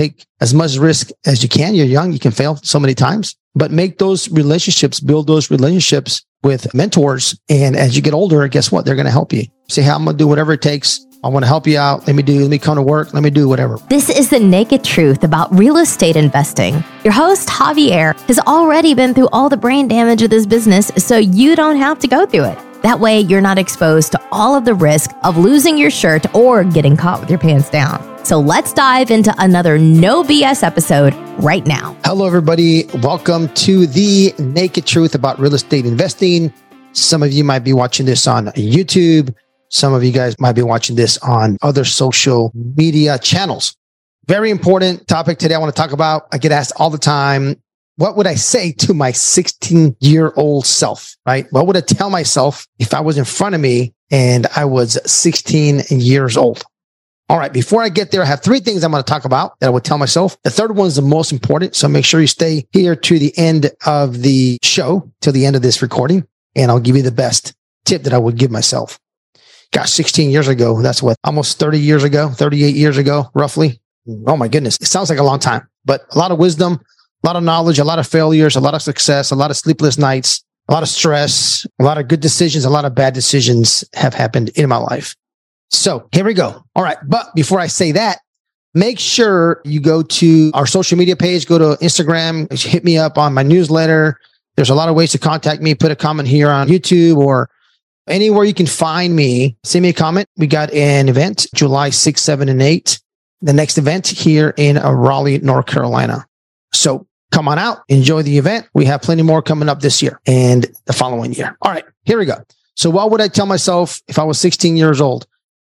take as much risk as you can. You're young. You can fail so many times, but make those relationships, build those relationships with mentors. And as you get older, guess what? They're going to help you. Say, hey, I'm going to do whatever it takes. I want to help you out. Let me do, let me come to work. Let me do whatever. This is the naked truth about real estate investing. Your host, Javier, has already been through all the brain damage of this business, so you don't have to go through it. That way, you're not exposed to all of the risk of losing your shirt or getting caught with your pants down. So let's dive into another no BS episode right now. Hello, everybody. Welcome to the naked truth about real estate investing. Some of you might be watching this on YouTube. Some of you guys might be watching this on other social media channels. Very important topic today I want to talk about. I get asked all the time what would I say to my 16 year old self, right? What would I tell myself if I was in front of me and I was 16 years old? All right. Before I get there, I have three things I'm going to talk about that I would tell myself. The third one is the most important. So make sure you stay here to the end of the show, till the end of this recording, and I'll give you the best tip that I would give myself. Gosh, 16 years ago. That's what almost 30 years ago, 38 years ago, roughly. Oh my goodness. It sounds like a long time, but a lot of wisdom, a lot of knowledge, a lot of failures, a lot of success, a lot of sleepless nights, a lot of stress, a lot of good decisions, a lot of bad decisions have happened in my life. So here we go. All right. But before I say that, make sure you go to our social media page, go to Instagram, hit me up on my newsletter. There's a lot of ways to contact me. Put a comment here on YouTube or anywhere you can find me. Send me a comment. We got an event July 6, 7, and 8. The next event here in Raleigh, North Carolina. So come on out, enjoy the event. We have plenty more coming up this year and the following year. All right, here we go. So, what would I tell myself if I was 16 years old?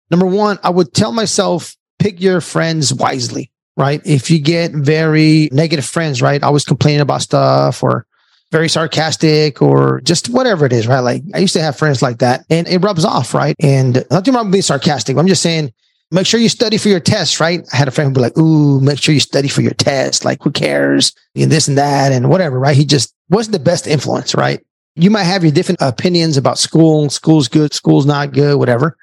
Number one, I would tell myself, pick your friends wisely, right? If you get very negative friends, right? Always complaining about stuff or very sarcastic or just whatever it is, right? Like I used to have friends like that and it rubs off, right? And nothing wrong with being sarcastic. I'm just saying make sure you study for your test, right? I had a friend who'd be like, ooh, make sure you study for your test. Like, who cares? And this and that and whatever, right? He just wasn't the best influence, right? You might have your different opinions about school. School's good, school's not good, whatever.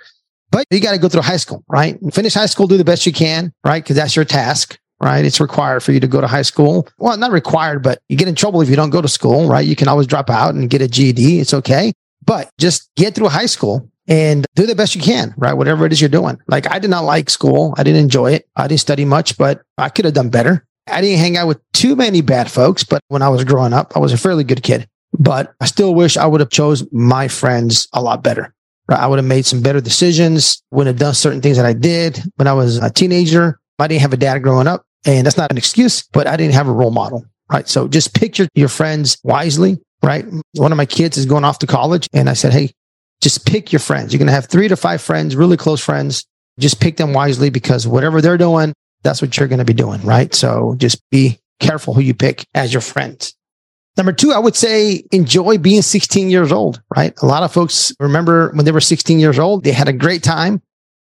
But you got to go through high school, right? Finish high school, do the best you can, right? Because that's your task, right? It's required for you to go to high school. Well, not required, but you get in trouble if you don't go to school, right? You can always drop out and get a GED. It's okay. But just get through high school and do the best you can, right? Whatever it is you're doing. Like I did not like school. I didn't enjoy it. I didn't study much, but I could have done better. I didn't hang out with too many bad folks, but when I was growing up, I was a fairly good kid. But I still wish I would have chose my friends a lot better. Right? I would have made some better decisions, wouldn't have done certain things that I did when I was a teenager. I didn't have a dad growing up, and that's not an excuse, but I didn't have a role model. Right. So just pick your, your friends wisely. Right. One of my kids is going off to college, and I said, Hey, just pick your friends. You're going to have three to five friends, really close friends. Just pick them wisely because whatever they're doing, that's what you're going to be doing, right? So just be careful who you pick as your friends. Number two, I would say enjoy being 16 years old, right? A lot of folks remember when they were 16 years old, they had a great time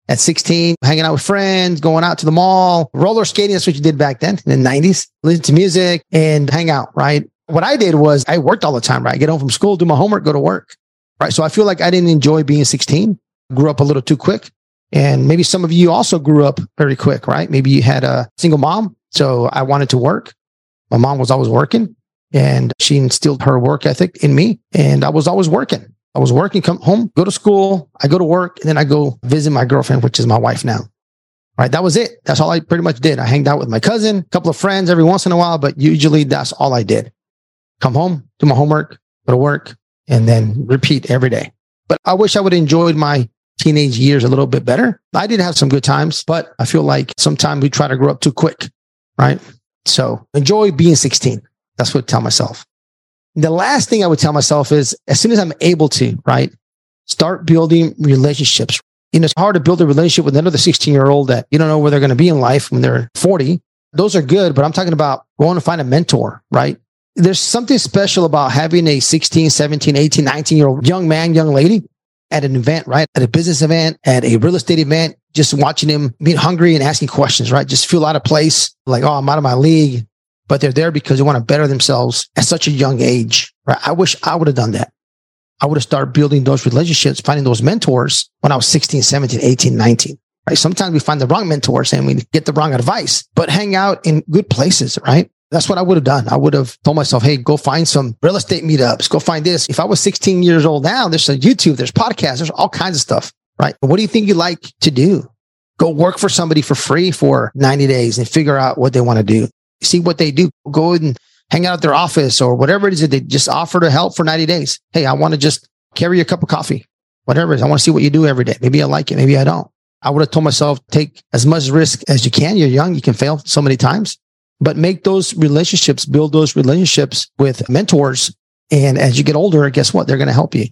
at 16, hanging out with friends, going out to the mall, roller skating. That's what you did back then in the 90s, listen to music and hang out, right? What I did was I worked all the time, right? get home from school, do my homework, go to work right? So I feel like I didn't enjoy being 16, grew up a little too quick. And maybe some of you also grew up very quick, right? Maybe you had a single mom. So I wanted to work. My mom was always working and she instilled her work ethic in me. And I was always working. I was working, come home, go to school, I go to work, and then I go visit my girlfriend, which is my wife now. Right. That was it. That's all I pretty much did. I hanged out with my cousin, a couple of friends every once in a while, but usually that's all I did. Come home, do my homework, go to work, and then repeat every day. But I wish I would have enjoyed my teenage years a little bit better. I did have some good times, but I feel like sometimes we try to grow up too quick, right? So enjoy being 16. That's what I tell myself. The last thing I would tell myself is as soon as I'm able to, right? Start building relationships. You know, it's hard to build a relationship with another 16 year old that you don't know where they're going to be in life when they're 40. Those are good, but I'm talking about going to find a mentor, right? There's something special about having a 16, 17, 18, 19 year old young man, young lady at an event, right? At a business event, at a real estate event, just watching him being hungry and asking questions, right? Just feel out of place, like, oh, I'm out of my league. But they're there because they want to better themselves at such a young age, right? I wish I would have done that. I would have started building those relationships, finding those mentors when I was 16, 17, 18, 19. right? Sometimes we find the wrong mentors and we get the wrong advice, but hang out in good places, right? That's what I would have done. I would have told myself, hey, go find some real estate meetups, go find this. If I was 16 years old now, there's a YouTube, there's podcasts, there's all kinds of stuff, right? What do you think you like to do? Go work for somebody for free for 90 days and figure out what they want to do. See what they do. Go and hang out at their office or whatever it is that they just offer to help for 90 days. Hey, I want to just carry a cup of coffee, whatever it is. I want to see what you do every day. Maybe I like it. Maybe I don't. I would have told myself, take as much risk as you can. You're young. You can fail so many times, but make those relationships, build those relationships with mentors. And as you get older, guess what? They're going to help you.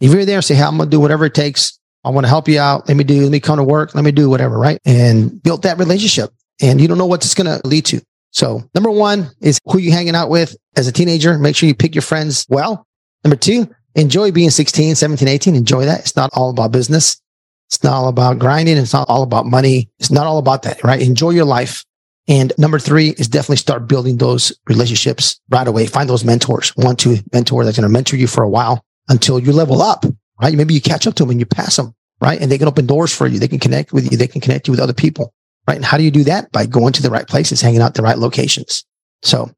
If you're there, say, hey, I'm going to do whatever it takes. I want to help you out. Let me do, let me come to work. Let me do whatever. Right. And build that relationship and you don't know what it's going to lead to. So number one is who you hanging out with as a teenager. Make sure you pick your friends well. Number two, enjoy being 16, 17, 18. Enjoy that. It's not all about business. It's not all about grinding. It's not all about money. It's not all about that, right? Enjoy your life. And number three is definitely start building those relationships right away. Find those mentors, one, two mentor that's going to mentor you for a while until you level up, right? Maybe you catch up to them and you pass them, right? And they can open doors for you. They can connect with you. They can connect you with other people, right? And how do you do that? By going to the right places, hanging out the right locations. So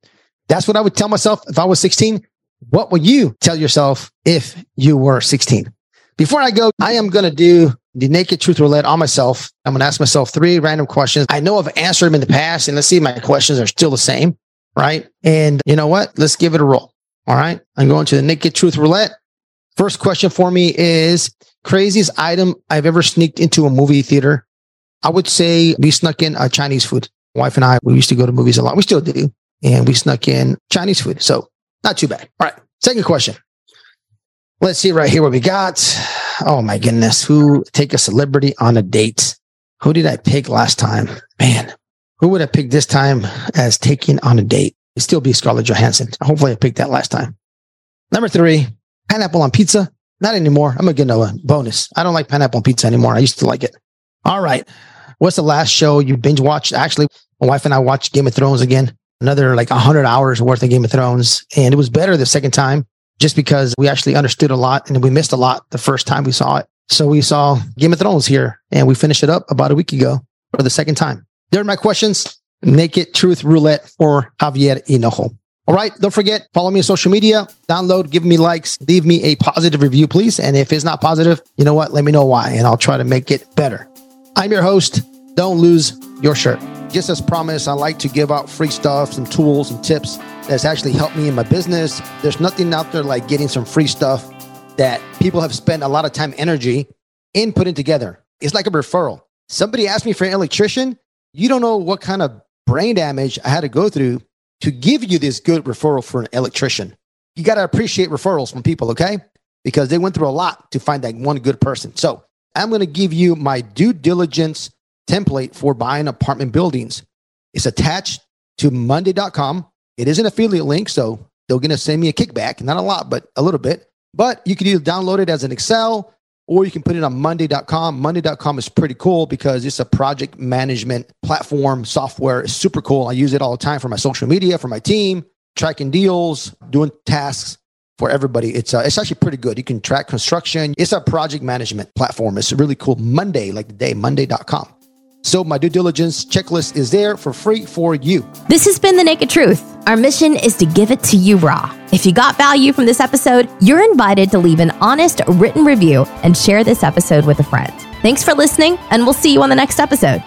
that's what I would tell myself if I was 16. What would you tell yourself if you were 16? Before I go, I am going to do the naked truth roulette on myself. I'm going to ask myself three random questions. I know I've answered them in the past, and let's see if my questions are still the same. Right. And you know what? Let's give it a roll. All right. I'm going to the naked truth roulette. First question for me is craziest item I've ever sneaked into a movie theater. I would say we snuck in a Chinese food. My wife and I, we used to go to movies a lot. We still do. And we snuck in Chinese food. So not too bad. All right. Second question. Let's see right here what we got. Oh my goodness. Who take a celebrity on a date? Who did I pick last time? Man, who would I pick this time as taking on a date? It'd still be Scarlett Johansson. Hopefully I picked that last time. Number three, pineapple on pizza. Not anymore. I'm going to get a bonus. I don't like pineapple on pizza anymore. I used to like it. All right. What's the last show you binge watched? Actually, my wife and I watched Game of Thrones again. Another like 100 hours worth of Game of Thrones. And it was better the second time just because we actually understood a lot and we missed a lot the first time we saw it. So we saw Game of Thrones here and we finished it up about a week ago for the second time. There are my questions. Naked Truth Roulette for Javier Hinojo. All right. Don't forget, follow me on social media, download, give me likes, leave me a positive review, please. And if it's not positive, you know what? Let me know why and I'll try to make it better. I'm your host. Don't lose your shirt. Just as promised, I like to give out free stuff, some tools and tips that's actually helped me in my business. There's nothing out there like getting some free stuff that people have spent a lot of time, energy in putting together. It's like a referral. Somebody asked me for an electrician. You don't know what kind of brain damage I had to go through to give you this good referral for an electrician. You got to appreciate referrals from people, okay? Because they went through a lot to find that one good person. So I'm going to give you my due diligence template for buying apartment buildings. It's attached to monday.com it is an affiliate link, so they're going to send me a kickback, not a lot, but a little bit. But you can either download it as an Excel or you can put it on monday.com. Monday.com is pretty cool because it's a project management platform software. It's super cool. I use it all the time for my social media, for my team, tracking deals, doing tasks for everybody. It's uh, it's actually pretty good. You can track construction. It's a project management platform. It's really cool. Monday, like the day, monday.com. So my due diligence checklist is there for free for you. This has been The Naked Truth. Our mission is to give it to you raw. If you got value from this episode, you're invited to leave an honest written review and share this episode with a friend. Thanks for listening, and we'll see you on the next episode.